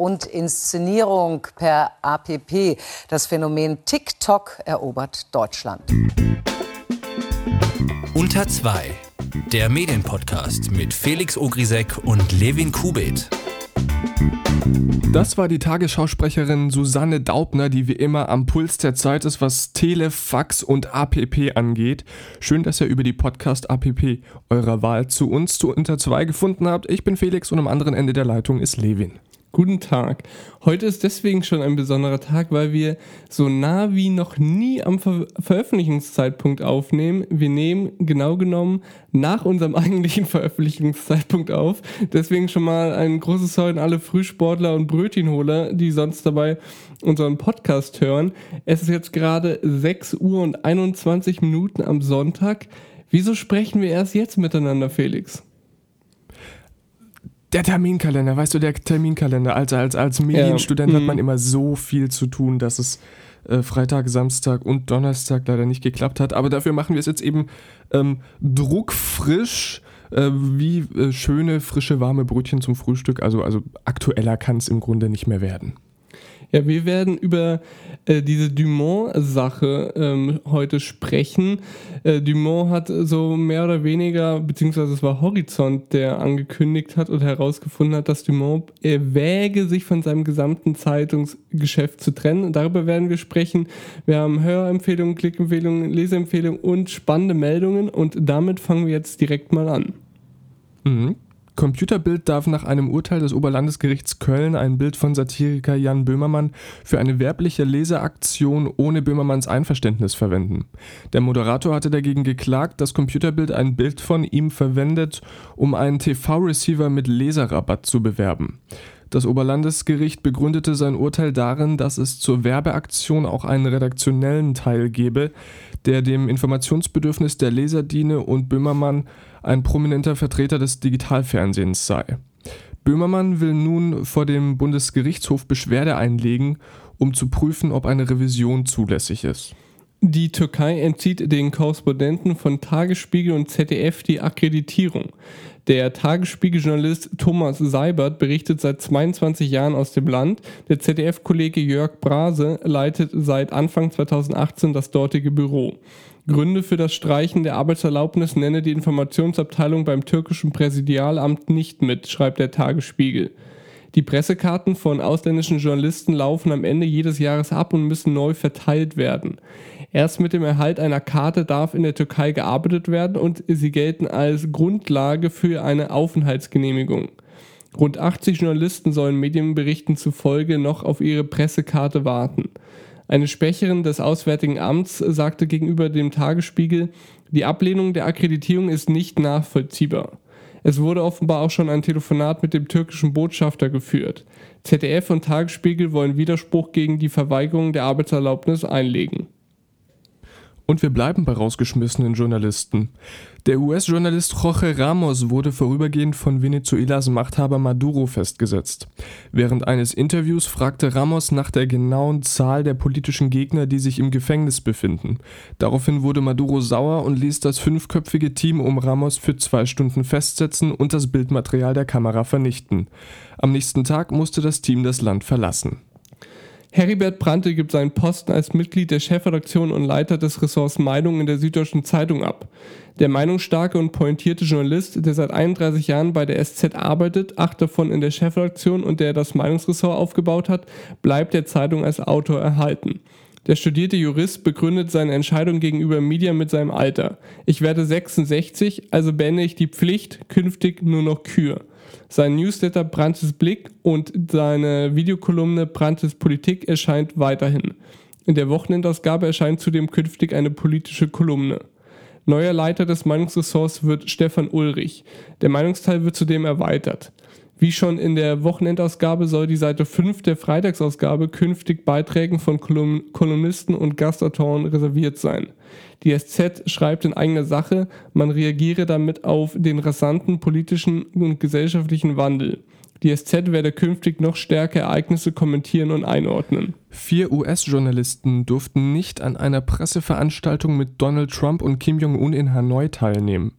und Inszenierung per APP. Das Phänomen TikTok erobert Deutschland. Unter 2. Der Medienpodcast mit Felix Ogrisek und Levin Kubit. Das war die Tagesschausprecherin Susanne Daubner, die wie immer am Puls der Zeit ist, was Tele, Fax und APP angeht. Schön, dass ihr über die Podcast APP eurer Wahl zu uns zu Unter 2 gefunden habt. Ich bin Felix und am anderen Ende der Leitung ist Levin. Guten Tag. Heute ist deswegen schon ein besonderer Tag, weil wir so nah wie noch nie am Ver Veröffentlichungszeitpunkt aufnehmen. Wir nehmen genau genommen nach unserem eigentlichen Veröffentlichungszeitpunkt auf. Deswegen schon mal ein großes Sorry an alle Frühsportler und Brötchenholer, die sonst dabei unseren Podcast hören. Es ist jetzt gerade 6 Uhr und 21 Minuten am Sonntag. Wieso sprechen wir erst jetzt miteinander, Felix? Der Terminkalender, weißt du, der Terminkalender. Also als, als Medienstudent ja. hat man mhm. immer so viel zu tun, dass es äh, Freitag, Samstag und Donnerstag leider nicht geklappt hat. Aber dafür machen wir es jetzt eben ähm, druckfrisch, äh, wie äh, schöne, frische, warme Brötchen zum Frühstück. Also, also aktueller kann es im Grunde nicht mehr werden. Ja, wir werden über äh, diese Dumont-Sache ähm, heute sprechen. Äh, Dumont hat so mehr oder weniger, beziehungsweise es war Horizont, der angekündigt hat und herausgefunden hat, dass Dumont erwäge, sich von seinem gesamten Zeitungsgeschäft zu trennen. Darüber werden wir sprechen. Wir haben Hörempfehlungen, Klickempfehlungen, Leseempfehlungen und spannende Meldungen und damit fangen wir jetzt direkt mal an. Mhm. Computerbild darf nach einem Urteil des Oberlandesgerichts Köln ein Bild von Satiriker Jan Böhmermann für eine werbliche Leseaktion ohne Böhmermanns Einverständnis verwenden. Der Moderator hatte dagegen geklagt, dass Computerbild ein Bild von ihm verwendet, um einen TV-Receiver mit Leserrabatt zu bewerben. Das Oberlandesgericht begründete sein Urteil darin, dass es zur Werbeaktion auch einen redaktionellen Teil gebe, der dem Informationsbedürfnis der Leser diene und Böhmermann ein prominenter Vertreter des Digitalfernsehens sei. Böhmermann will nun vor dem Bundesgerichtshof Beschwerde einlegen, um zu prüfen, ob eine Revision zulässig ist. Die Türkei entzieht den Korrespondenten von Tagesspiegel und ZDF die Akkreditierung. Der Tagesspiegel-Journalist Thomas Seibert berichtet seit 22 Jahren aus dem Land. Der ZDF-Kollege Jörg Brase leitet seit Anfang 2018 das dortige Büro. Gründe für das Streichen der Arbeitserlaubnis nenne die Informationsabteilung beim türkischen Präsidialamt nicht mit, schreibt der Tagesspiegel. Die Pressekarten von ausländischen Journalisten laufen am Ende jedes Jahres ab und müssen neu verteilt werden. Erst mit dem Erhalt einer Karte darf in der Türkei gearbeitet werden und sie gelten als Grundlage für eine Aufenthaltsgenehmigung. Rund 80 Journalisten sollen Medienberichten zufolge noch auf ihre Pressekarte warten. Eine Sprecherin des Auswärtigen Amts sagte gegenüber dem Tagesspiegel, die Ablehnung der Akkreditierung ist nicht nachvollziehbar. Es wurde offenbar auch schon ein Telefonat mit dem türkischen Botschafter geführt. ZDF und Tagesspiegel wollen Widerspruch gegen die Verweigerung der Arbeitserlaubnis einlegen. Und wir bleiben bei rausgeschmissenen Journalisten. Der US-Journalist Jorge Ramos wurde vorübergehend von Venezuelas Machthaber Maduro festgesetzt. Während eines Interviews fragte Ramos nach der genauen Zahl der politischen Gegner, die sich im Gefängnis befinden. Daraufhin wurde Maduro sauer und ließ das fünfköpfige Team um Ramos für zwei Stunden festsetzen und das Bildmaterial der Kamera vernichten. Am nächsten Tag musste das Team das Land verlassen. Heribert Brandte gibt seinen Posten als Mitglied der Chefredaktion und Leiter des Ressorts Meinung in der Süddeutschen Zeitung ab. Der meinungsstarke und pointierte Journalist, der seit 31 Jahren bei der SZ arbeitet, acht davon in der Chefredaktion und der das Meinungsressort aufgebaut hat, bleibt der Zeitung als Autor erhalten. Der studierte Jurist begründet seine Entscheidung gegenüber Media mit seinem Alter. Ich werde 66, also beende ich die Pflicht, künftig nur noch Kür. Sein Newsletter Brandtes Blick und seine Videokolumne Brandtes Politik erscheint weiterhin. In der Wochenendausgabe erscheint zudem künftig eine politische Kolumne. Neuer Leiter des Meinungsressorts wird Stefan Ulrich. Der Meinungsteil wird zudem erweitert. Wie schon in der Wochenendausgabe soll die Seite 5 der Freitagsausgabe künftig Beiträgen von Kolumnisten und Gastautoren reserviert sein. Die SZ schreibt in eigener Sache, man reagiere damit auf den rasanten politischen und gesellschaftlichen Wandel. Die SZ werde künftig noch stärker Ereignisse kommentieren und einordnen. Vier US-Journalisten durften nicht an einer Presseveranstaltung mit Donald Trump und Kim Jong-un in Hanoi teilnehmen.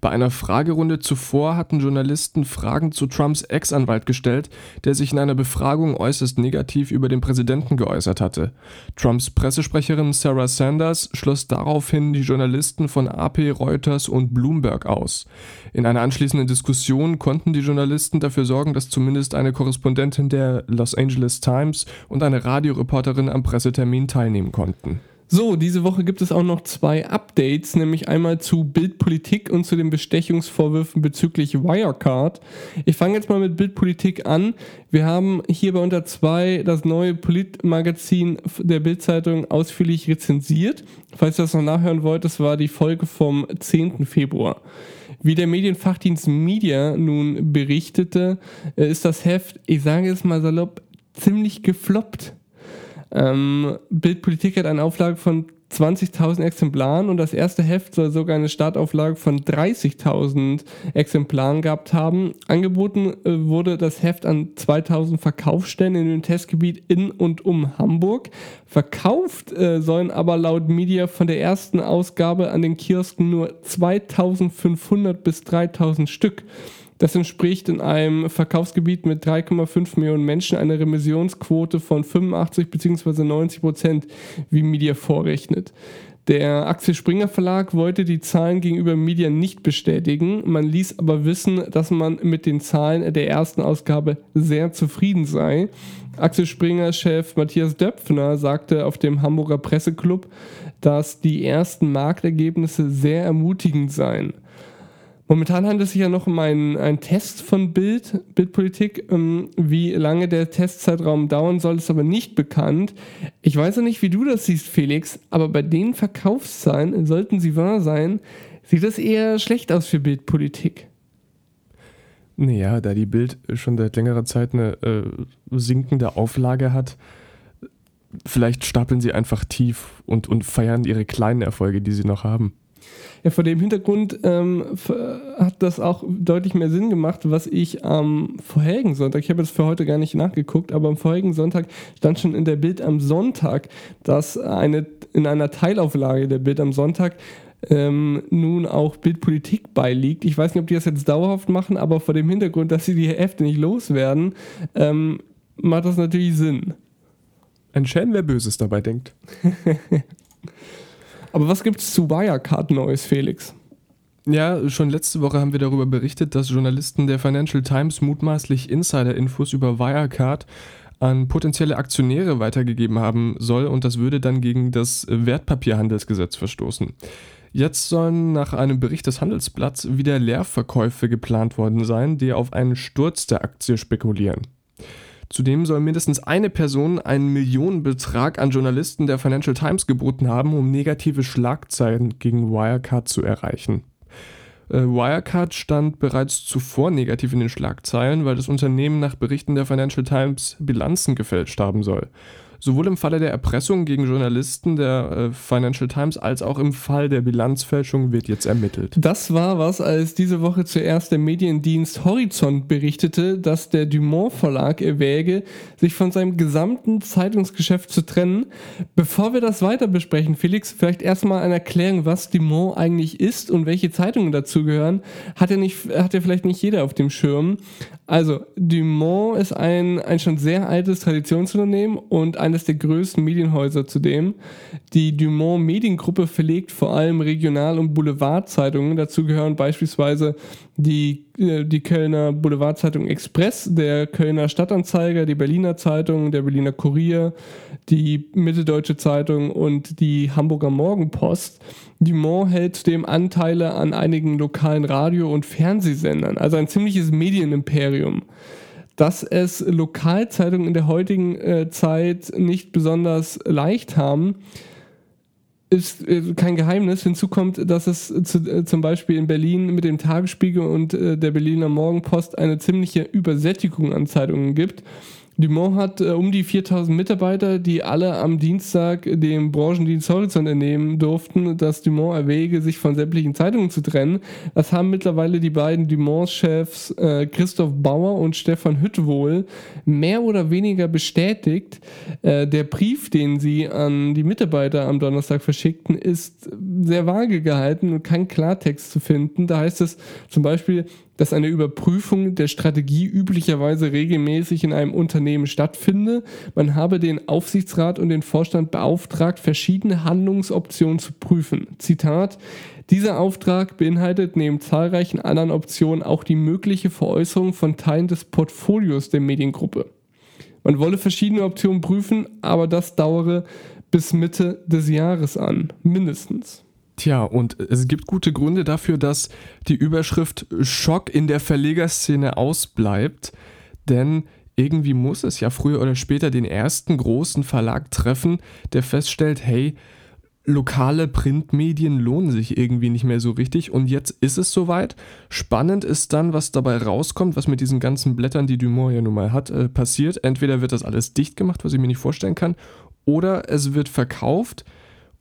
Bei einer Fragerunde zuvor hatten Journalisten Fragen zu Trumps Ex-Anwalt gestellt, der sich in einer Befragung äußerst negativ über den Präsidenten geäußert hatte. Trumps Pressesprecherin Sarah Sanders schloss daraufhin die Journalisten von AP, Reuters und Bloomberg aus. In einer anschließenden Diskussion konnten die Journalisten dafür sorgen, dass zumindest eine Korrespondentin der Los Angeles Times und eine Radioreporterin am Pressetermin teilnehmen konnten. So, diese Woche gibt es auch noch zwei Updates, nämlich einmal zu Bildpolitik und zu den Bestechungsvorwürfen bezüglich Wirecard. Ich fange jetzt mal mit Bildpolitik an. Wir haben hier bei unter zwei das neue Politmagazin der Bildzeitung ausführlich rezensiert. Falls ihr das noch nachhören wollt, das war die Folge vom 10. Februar. Wie der Medienfachdienst Media nun berichtete, äh, ist das Heft, ich sage es mal salopp, ziemlich gefloppt. Ähm, Bildpolitik hat eine Auflage von 20.000 Exemplaren und das erste Heft soll sogar eine Startauflage von 30.000 Exemplaren gehabt haben. Angeboten äh, wurde das Heft an 2000 Verkaufsstellen in dem Testgebiet in und um Hamburg. Verkauft äh, sollen aber laut Media von der ersten Ausgabe an den Kiosken nur 2500 bis 3000 Stück. Das entspricht in einem Verkaufsgebiet mit 3,5 Millionen Menschen einer Remissionsquote von 85 bzw. 90 Prozent, wie Media vorrechnet. Der Axel Springer Verlag wollte die Zahlen gegenüber Media nicht bestätigen. Man ließ aber wissen, dass man mit den Zahlen der ersten Ausgabe sehr zufrieden sei. Axel Springer Chef Matthias Döpfner sagte auf dem Hamburger Presseclub, dass die ersten Marktergebnisse sehr ermutigend seien. Momentan handelt es sich ja noch um einen, einen Test von Bild, Bildpolitik. Ähm, wie lange der Testzeitraum dauern soll, ist aber nicht bekannt. Ich weiß ja nicht, wie du das siehst, Felix, aber bei den Verkaufszahlen, sollten sie wahr sein, sieht das eher schlecht aus für Bildpolitik. Naja, da die Bild schon seit längerer Zeit eine äh, sinkende Auflage hat, vielleicht stapeln sie einfach tief und, und feiern ihre kleinen Erfolge, die sie noch haben. Ja, vor dem Hintergrund ähm, hat das auch deutlich mehr Sinn gemacht, was ich am vorherigen Sonntag, ich habe jetzt für heute gar nicht nachgeguckt, aber am vorherigen Sonntag stand schon in der Bild am Sonntag, dass eine in einer Teilauflage der Bild am Sonntag ähm, nun auch Bildpolitik beiliegt. Ich weiß nicht, ob die das jetzt dauerhaft machen, aber vor dem Hintergrund, dass sie die Hefte nicht loswerden, ähm, macht das natürlich Sinn. Ein Schelm, wer Böses dabei denkt. Aber was gibt es zu Wirecard Neues, Felix? Ja, schon letzte Woche haben wir darüber berichtet, dass Journalisten der Financial Times mutmaßlich Insider-Infos über Wirecard an potenzielle Aktionäre weitergegeben haben soll und das würde dann gegen das Wertpapierhandelsgesetz verstoßen. Jetzt sollen nach einem Bericht des Handelsblatts wieder Leerverkäufe geplant worden sein, die auf einen Sturz der Aktie spekulieren. Zudem soll mindestens eine Person einen Millionenbetrag an Journalisten der Financial Times geboten haben, um negative Schlagzeilen gegen Wirecard zu erreichen. Äh, Wirecard stand bereits zuvor negativ in den Schlagzeilen, weil das Unternehmen nach Berichten der Financial Times Bilanzen gefälscht haben soll. Sowohl im Falle der Erpressung gegen Journalisten der äh, Financial Times als auch im Fall der Bilanzfälschung wird jetzt ermittelt. Das war was, als diese Woche zuerst der Mediendienst Horizont berichtete, dass der Dumont Verlag erwäge, sich von seinem gesamten Zeitungsgeschäft zu trennen. Bevor wir das weiter besprechen, Felix, vielleicht erstmal eine Erklärung, was Dumont eigentlich ist und welche Zeitungen dazugehören. Hat ja, nicht, hat ja vielleicht nicht jeder auf dem Schirm. Also, Dumont ist ein, ein schon sehr altes Traditionsunternehmen und eines der größten Medienhäuser zudem. Die Dumont Mediengruppe verlegt vor allem Regional- und Boulevardzeitungen. Dazu gehören beispielsweise die, äh, die Kölner Boulevardzeitung Express, der Kölner Stadtanzeiger, die Berliner Zeitung, der Berliner Kurier, die Mitteldeutsche Zeitung und die Hamburger Morgenpost. Dumont hält zudem Anteile an einigen lokalen Radio- und Fernsehsendern, also ein ziemliches Medienimperium. Dass es Lokalzeitungen in der heutigen äh, Zeit nicht besonders leicht haben, ist äh, kein Geheimnis. Hinzu kommt, dass es zu, äh, zum Beispiel in Berlin mit dem Tagesspiegel und äh, der Berliner Morgenpost eine ziemliche Übersättigung an Zeitungen gibt. Dumont hat äh, um die 4000 Mitarbeiter, die alle am Dienstag dem Branchendienst Horizont entnehmen durften, dass Dumont erwäge, sich von sämtlichen Zeitungen zu trennen. Das haben mittlerweile die beiden Dumont-Chefs äh, Christoph Bauer und Stefan Hüttwohl mehr oder weniger bestätigt. Äh, der Brief, den sie an die Mitarbeiter am Donnerstag verschickten, ist sehr vage gehalten und kein Klartext zu finden. Da heißt es zum Beispiel, dass eine Überprüfung der Strategie üblicherweise regelmäßig in einem Unternehmen stattfinde. Man habe den Aufsichtsrat und den Vorstand beauftragt, verschiedene Handlungsoptionen zu prüfen. Zitat dieser Auftrag beinhaltet neben zahlreichen anderen Optionen auch die mögliche Veräußerung von Teilen des Portfolios der Mediengruppe. Man wolle verschiedene Optionen prüfen, aber das dauere bis Mitte des Jahres an, mindestens. Tja, und es gibt gute Gründe dafür, dass die Überschrift Schock in der Verlegerszene ausbleibt, denn irgendwie muss es ja früher oder später den ersten großen Verlag treffen, der feststellt, hey, lokale Printmedien lohnen sich irgendwie nicht mehr so richtig und jetzt ist es soweit. Spannend ist dann, was dabei rauskommt, was mit diesen ganzen Blättern, die Dumont ja nun mal hat, äh, passiert. Entweder wird das alles dicht gemacht, was ich mir nicht vorstellen kann, oder es wird verkauft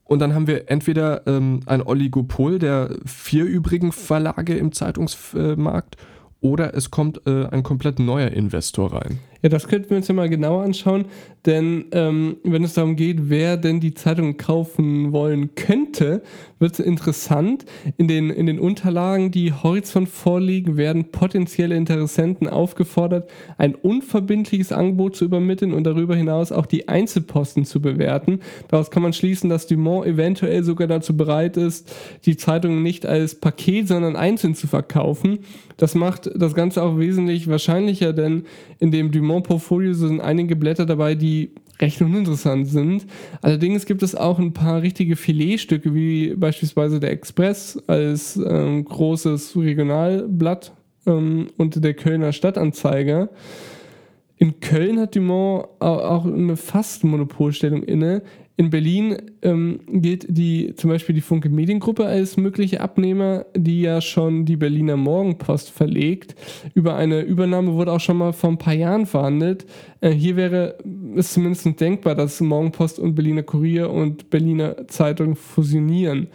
und dann haben wir entweder ähm, ein Oligopol der vier übrigen Verlage im Zeitungsmarkt oder es kommt äh, ein komplett neuer Investor rein. Ja, das könnten wir uns ja mal genauer anschauen, denn ähm, wenn es darum geht, wer denn die Zeitung kaufen wollen könnte, wird es interessant. In den, in den Unterlagen, die Horizont vorliegen, werden potenzielle Interessenten aufgefordert, ein unverbindliches Angebot zu übermitteln und darüber hinaus auch die Einzelposten zu bewerten. Daraus kann man schließen, dass Dumont eventuell sogar dazu bereit ist, die Zeitung nicht als Paket, sondern einzeln zu verkaufen. Das macht das Ganze auch wesentlich wahrscheinlicher, denn in dem Dumont Portfolio sind einige Blätter dabei, die recht uninteressant sind. Allerdings gibt es auch ein paar richtige Filetstücke, wie beispielsweise der Express als ähm, großes Regionalblatt ähm, und der Kölner Stadtanzeiger. In Köln hat Dumont auch eine fast Monopolstellung inne. In Berlin ähm, gilt die, zum Beispiel die Funke Mediengruppe als mögliche Abnehmer, die ja schon die Berliner Morgenpost verlegt. Über eine Übernahme wurde auch schon mal vor ein paar Jahren verhandelt. Äh, hier wäre es zumindest denkbar, dass Morgenpost und Berliner Kurier und Berliner Zeitung fusionieren.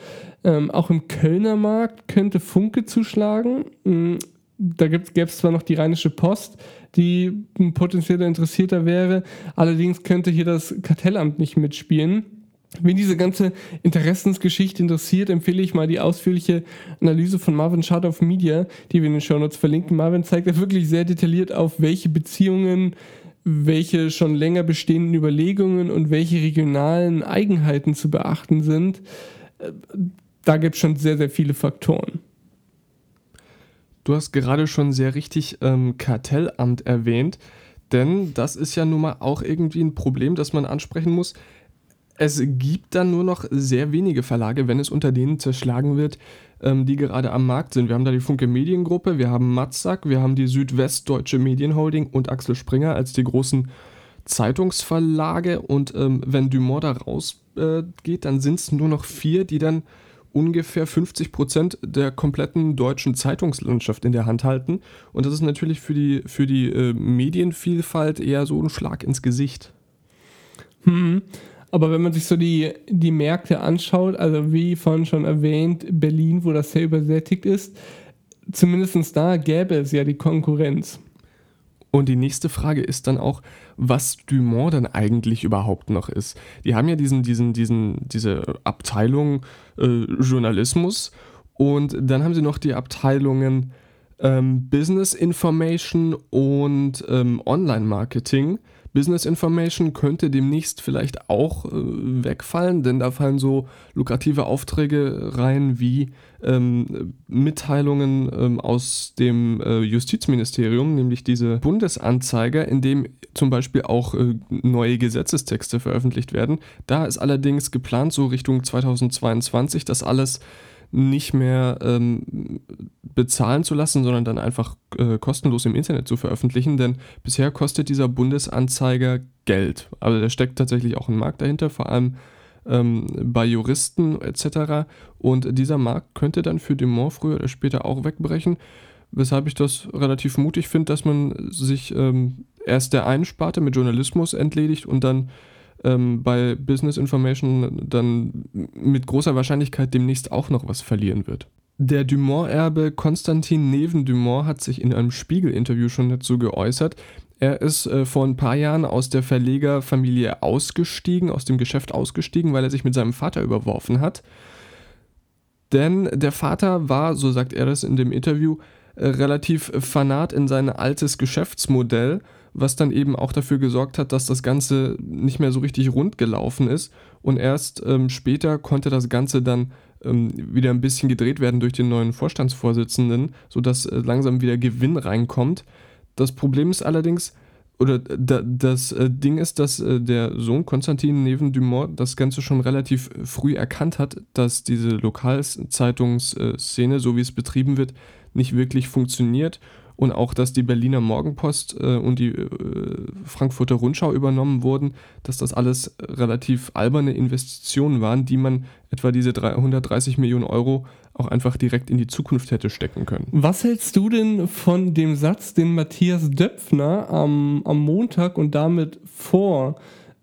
Ähm, auch im Kölner Markt könnte Funke zuschlagen. Ähm, da gäbe es zwar noch die Rheinische Post, die ein potenzieller Interessierter wäre. Allerdings könnte hier das Kartellamt nicht mitspielen. Wen diese ganze Interessensgeschichte interessiert, empfehle ich mal die ausführliche Analyse von Marvin Schad auf Media, die wir in den Show Notes verlinken. Marvin zeigt ja wirklich sehr detailliert auf, welche Beziehungen, welche schon länger bestehenden Überlegungen und welche regionalen Eigenheiten zu beachten sind. Da gibt es schon sehr, sehr viele Faktoren. Du hast gerade schon sehr richtig ähm, Kartellamt erwähnt, denn das ist ja nun mal auch irgendwie ein Problem, das man ansprechen muss. Es gibt dann nur noch sehr wenige Verlage, wenn es unter denen zerschlagen wird, ähm, die gerade am Markt sind. Wir haben da die Funke Mediengruppe, wir haben Matzak, wir haben die Südwestdeutsche Medienholding und Axel Springer als die großen Zeitungsverlage. Und ähm, wenn Dumont da rausgeht, äh, dann sind es nur noch vier, die dann ungefähr 50 Prozent der kompletten deutschen Zeitungslandschaft in der Hand halten. Und das ist natürlich für die, für die äh, Medienvielfalt eher so ein Schlag ins Gesicht. Hm. Aber wenn man sich so die, die Märkte anschaut, also wie vorhin schon erwähnt, Berlin, wo das sehr übersättigt ist, zumindest da gäbe es ja die Konkurrenz. Und die nächste Frage ist dann auch, was Dumont dann eigentlich überhaupt noch ist. Die haben ja diesen, diesen, diesen, diese Abteilung äh, Journalismus und dann haben sie noch die Abteilungen ähm, Business Information und ähm, Online Marketing. Business Information könnte demnächst vielleicht auch äh, wegfallen, denn da fallen so lukrative Aufträge rein wie ähm, Mitteilungen ähm, aus dem äh, Justizministerium, nämlich diese Bundesanzeiger, in dem zum Beispiel auch äh, neue Gesetzestexte veröffentlicht werden. Da ist allerdings geplant, so Richtung 2022, dass alles nicht mehr ähm, bezahlen zu lassen, sondern dann einfach äh, kostenlos im Internet zu veröffentlichen, denn bisher kostet dieser Bundesanzeiger Geld. Also da steckt tatsächlich auch ein Markt dahinter, vor allem ähm, bei Juristen etc. Und dieser Markt könnte dann für Dumont früher oder später auch wegbrechen. weshalb ich das relativ mutig finde, dass man sich ähm, erst der einen Sparte mit Journalismus entledigt und dann ähm, bei Business Information dann mit großer Wahrscheinlichkeit demnächst auch noch was verlieren wird. Der Dumont-Erbe Konstantin Neven-Dumont hat sich in einem Spiegel-Interview schon dazu geäußert. Er ist äh, vor ein paar Jahren aus der Verlegerfamilie ausgestiegen, aus dem Geschäft ausgestiegen, weil er sich mit seinem Vater überworfen hat. Denn der Vater war, so sagt er das in dem Interview, äh, relativ fanat in sein altes Geschäftsmodell, was dann eben auch dafür gesorgt hat, dass das Ganze nicht mehr so richtig rund gelaufen ist. Und erst ähm, später konnte das Ganze dann ähm, wieder ein bisschen gedreht werden durch den neuen Vorstandsvorsitzenden, sodass äh, langsam wieder Gewinn reinkommt. Das Problem ist allerdings, oder da, das äh, Ding ist, dass äh, der Sohn Konstantin Neven Dumont das Ganze schon relativ früh erkannt hat, dass diese Lokalzeitungsszene, so wie es betrieben wird, nicht wirklich funktioniert und auch, dass die Berliner Morgenpost äh, und die äh, Frankfurter Rundschau übernommen wurden, dass das alles relativ alberne Investitionen waren, die man etwa diese 130 Millionen Euro auch einfach direkt in die Zukunft hätte stecken können. Was hältst du denn von dem Satz, den Matthias Döpfner am, am Montag und damit vor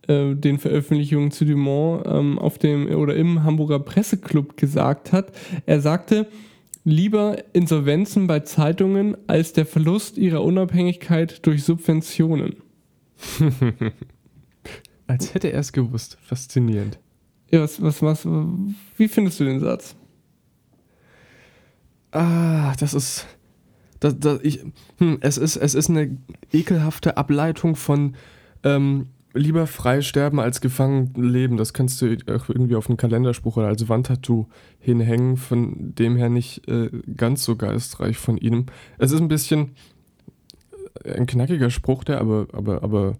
äh, den Veröffentlichungen zu Dumont ähm, auf dem oder im Hamburger Presseclub gesagt hat? Er sagte, lieber Insolvenzen bei Zeitungen als der Verlust ihrer Unabhängigkeit durch Subventionen. Als hätte er es gewusst. Faszinierend. Ja, was, was, was, wie findest du den Satz? Ah, das ist. Das, das, ich, hm, es, ist es ist eine ekelhafte Ableitung von ähm, lieber frei sterben als gefangen leben. Das kannst du auch irgendwie auf einen Kalenderspruch oder als Wandtattoo hinhängen. Von dem her nicht äh, ganz so geistreich von ihm. Es ist ein bisschen äh, ein knackiger Spruch, der aber, aber, aber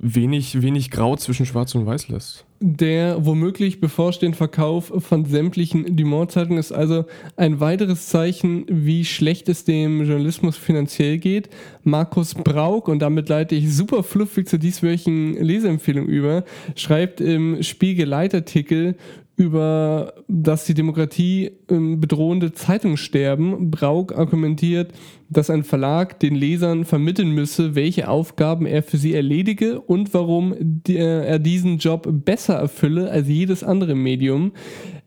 wenig, wenig Grau zwischen Schwarz und Weiß lässt. Der womöglich bevorstehende Verkauf von sämtlichen Dumont-Zeitungen ist also ein weiteres Zeichen, wie schlecht es dem Journalismus finanziell geht. Markus Brauk, und damit leite ich super fluffig zur dieswöchigen Leseempfehlung über, schreibt im Spiegel-Leitartikel über das die Demokratie ähm, bedrohende Zeitungssterben. Brauk argumentiert, dass ein Verlag den Lesern vermitteln müsse, welche Aufgaben er für sie erledige und warum er diesen Job besser erfülle als jedes andere Medium.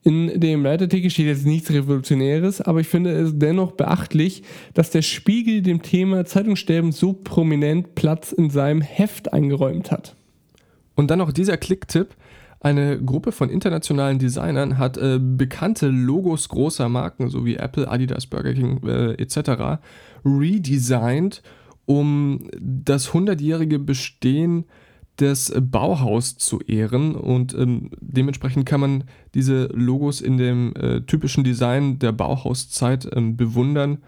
In dem Leitartikel steht jetzt nichts Revolutionäres, aber ich finde es dennoch beachtlich, dass der Spiegel dem Thema Zeitungssterben so prominent Platz in seinem Heft eingeräumt hat. Und dann noch dieser Klicktipp. Eine Gruppe von internationalen Designern hat äh, bekannte Logos großer Marken, so wie Apple, Adidas, Burger King äh, etc., redesigned, um das 100-jährige Bestehen des Bauhaus zu ehren und ähm, dementsprechend kann man diese Logos in dem äh, typischen Design der Bauhauszeit ähm, bewundern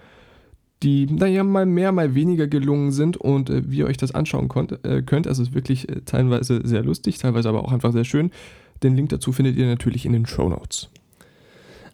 die, naja, mal mehr, mal weniger gelungen sind und äh, wie ihr euch das anschauen konnt, äh, könnt. Es ist wirklich äh, teilweise sehr lustig, teilweise aber auch einfach sehr schön. Den Link dazu findet ihr natürlich in den Show Notes.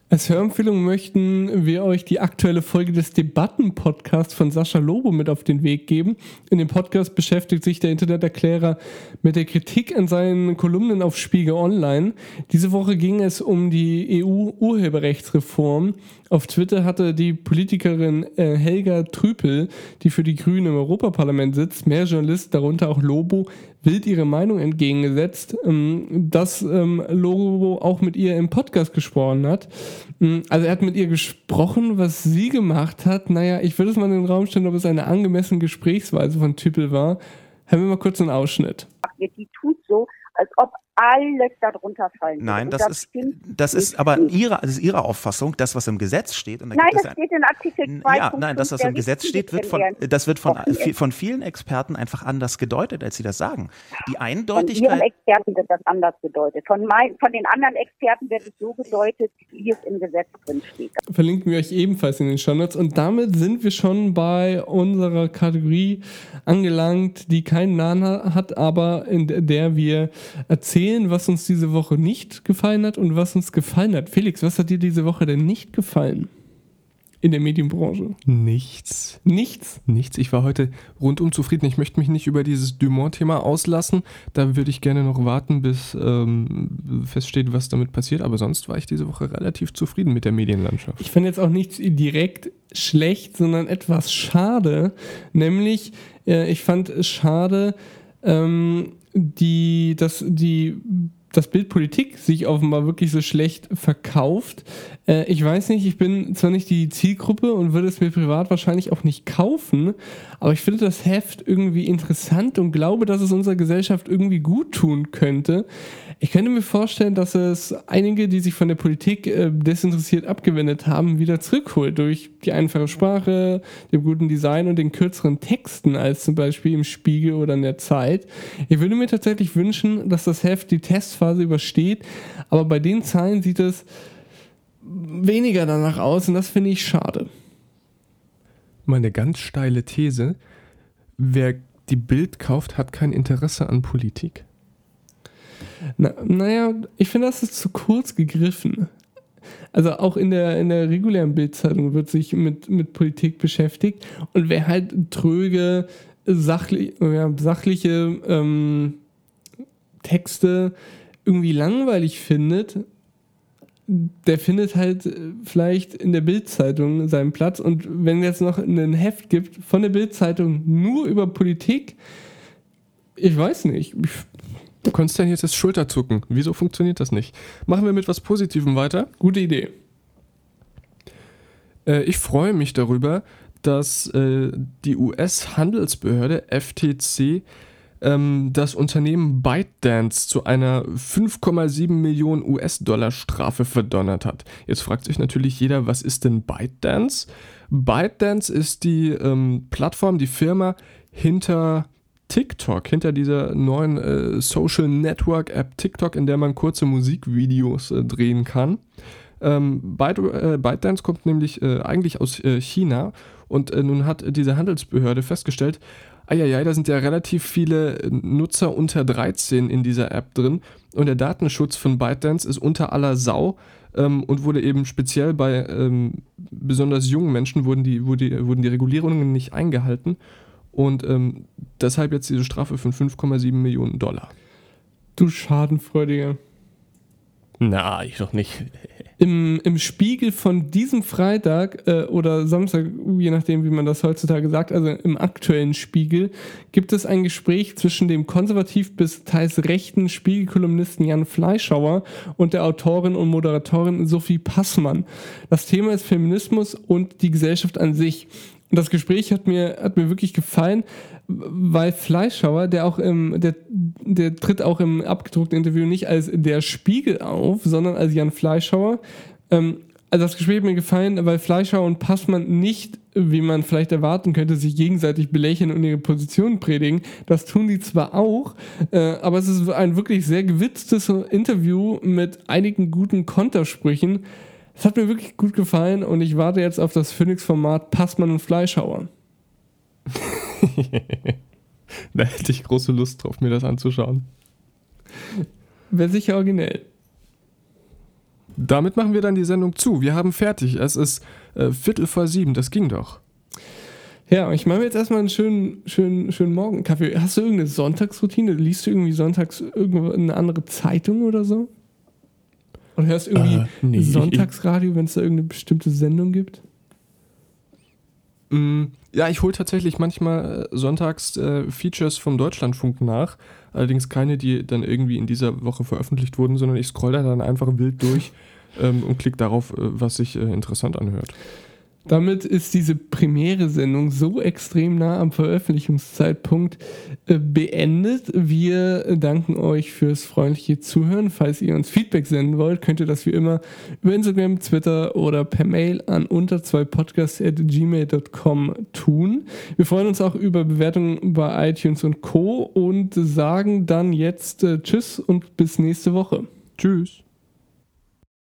Als Hörempfehlung möchten wir euch die aktuelle Folge des Debatten-Podcasts von Sascha Lobo mit auf den Weg geben. In dem Podcast beschäftigt sich der Interneterklärer mit der Kritik an seinen Kolumnen auf Spiegel Online. Diese Woche ging es um die EU-Urheberrechtsreform. Auf Twitter hatte die Politikerin äh, Helga Trüpel, die für die Grünen im Europaparlament sitzt, mehr Journalisten, darunter auch Lobo, wild ihre Meinung entgegengesetzt, ähm, dass ähm, Lobo auch mit ihr im Podcast gesprochen hat. Ähm, also er hat mit ihr gesprochen, was sie gemacht hat. Naja, ich würde es mal in den Raum stellen, ob es eine angemessene Gesprächsweise von Tüppel war. Hören wir mal kurz einen Ausschnitt. Die tut so, als ob alles darunter fallen Nein, das, das, ist, das ist aber ihre, das ist ihre Auffassung, das, was im Gesetz steht. Und da nein, das steht in Artikel 2. Ja, nein, das, was im Gesetz steht, wird von, das wird von, von vielen Experten einfach anders gedeutet, als sie das sagen. Die Eindeutigkeit. Von ihren Experten wird das anders gedeutet. Von, mein, von den anderen Experten wird es so gedeutet, wie es im Gesetz drin steht. Verlinken wir euch ebenfalls in den Shownotes. Und damit sind wir schon bei unserer Kategorie angelangt, die keinen Namen hat, aber in der wir erzählen, was uns diese Woche nicht gefallen hat und was uns gefallen hat. Felix, was hat dir diese Woche denn nicht gefallen? in der Medienbranche? Nichts. Nichts? Nichts. Ich war heute rundum zufrieden. Ich möchte mich nicht über dieses Dumont-Thema auslassen. Da würde ich gerne noch warten, bis ähm, feststeht, was damit passiert. Aber sonst war ich diese Woche relativ zufrieden mit der Medienlandschaft. Ich fand jetzt auch nichts direkt schlecht, sondern etwas schade. Nämlich, äh, ich fand es schade, ähm, die, dass die dass Bildpolitik sich offenbar wirklich so schlecht verkauft. Äh, ich weiß nicht, ich bin zwar nicht die Zielgruppe und würde es mir privat wahrscheinlich auch nicht kaufen, aber ich finde das Heft irgendwie interessant und glaube, dass es unserer Gesellschaft irgendwie gut tun könnte. Ich könnte mir vorstellen, dass es einige, die sich von der Politik äh, desinteressiert abgewendet haben, wieder zurückholt durch die einfache Sprache, dem guten Design und den kürzeren Texten als zum Beispiel im Spiegel oder in der Zeit. Ich würde mir tatsächlich wünschen, dass das Heft die Testphase übersteht, aber bei den Zahlen sieht es weniger danach aus und das finde ich schade. Meine ganz steile These, wer die Bild kauft, hat kein Interesse an Politik. Na, naja, ich finde, das ist zu kurz gegriffen. Also auch in der, in der regulären Bildzeitung wird sich mit, mit Politik beschäftigt. Und wer halt tröge, sachli ja, sachliche ähm, Texte irgendwie langweilig findet, der findet halt vielleicht in der Bildzeitung seinen Platz. Und wenn es jetzt noch ein Heft gibt von der Bildzeitung nur über Politik, ich weiß nicht. Ich konsterniertes Schulterzucken. Wieso funktioniert das nicht? Machen wir mit was Positivem weiter? Gute Idee. Äh, ich freue mich darüber, dass äh, die US-Handelsbehörde FTC ähm, das Unternehmen ByteDance zu einer 5,7 Millionen US-Dollar Strafe verdonnert hat. Jetzt fragt sich natürlich jeder, was ist denn ByteDance? ByteDance ist die ähm, Plattform, die Firma hinter TikTok, hinter dieser neuen äh, Social Network App TikTok, in der man kurze Musikvideos äh, drehen kann. Ähm, Byte, äh, ByteDance kommt nämlich äh, eigentlich aus äh, China und nun hat diese Handelsbehörde festgestellt, ja, da sind ja relativ viele Nutzer unter 13 in dieser App drin und der Datenschutz von ByteDance ist unter aller Sau ähm, und wurde eben speziell bei ähm, besonders jungen Menschen wurden die, wurde wurden die Regulierungen nicht eingehalten und ähm, deshalb jetzt diese Strafe von 5,7 Millionen Dollar. Du Schadenfreudiger. Na, ich doch nicht. Im, Im Spiegel von diesem Freitag äh, oder Samstag, je nachdem, wie man das heutzutage sagt, also im aktuellen Spiegel, gibt es ein Gespräch zwischen dem konservativ bis teils rechten Spiegelkolumnisten Jan Fleischhauer und der Autorin und Moderatorin Sophie Passmann. Das Thema ist Feminismus und die Gesellschaft an sich. Das Gespräch hat mir, hat mir wirklich gefallen, weil Fleischhauer, der auch im, der, der tritt auch im abgedruckten Interview nicht als der Spiegel auf, sondern als Jan Fleischhauer. Ähm, also das Gespräch hat mir gefallen, weil Fleischhauer und Passmann nicht, wie man vielleicht erwarten könnte, sich gegenseitig belächeln und ihre Positionen predigen. Das tun die zwar auch, äh, aber es ist ein wirklich sehr gewitztes Interview mit einigen guten Kontersprüchen. Es hat mir wirklich gut gefallen und ich warte jetzt auf das Phoenix-Format Passmann und Fleischhauer. da hätte ich große Lust drauf, mir das anzuschauen. Wäre sicher originell. Damit machen wir dann die Sendung zu. Wir haben fertig. Es ist äh, Viertel vor sieben. Das ging doch. Ja, ich mache mir jetzt erstmal einen schönen, schönen, schönen Morgenkaffee. Hast du irgendeine Sonntagsroutine? Liest du irgendwie sonntags irgendwo eine andere Zeitung oder so? Und hörst irgendwie äh, nee, Sonntagsradio, wenn es da irgendeine bestimmte Sendung gibt? Mm, ja, ich hole tatsächlich manchmal äh, sonntags äh, Features vom Deutschlandfunk nach. Allerdings keine, die dann irgendwie in dieser Woche veröffentlicht wurden, sondern ich scroll da dann einfach wild durch ähm, und klicke darauf, äh, was sich äh, interessant anhört. Damit ist diese Premiere-Sendung so extrem nah am Veröffentlichungszeitpunkt äh, beendet. Wir danken euch fürs freundliche Zuhören. Falls ihr uns Feedback senden wollt, könnt ihr das wie immer über Instagram, Twitter oder per Mail an unter zwei podcasts.gmail.com tun. Wir freuen uns auch über Bewertungen bei iTunes und Co. und sagen dann jetzt äh, Tschüss und bis nächste Woche. Tschüss.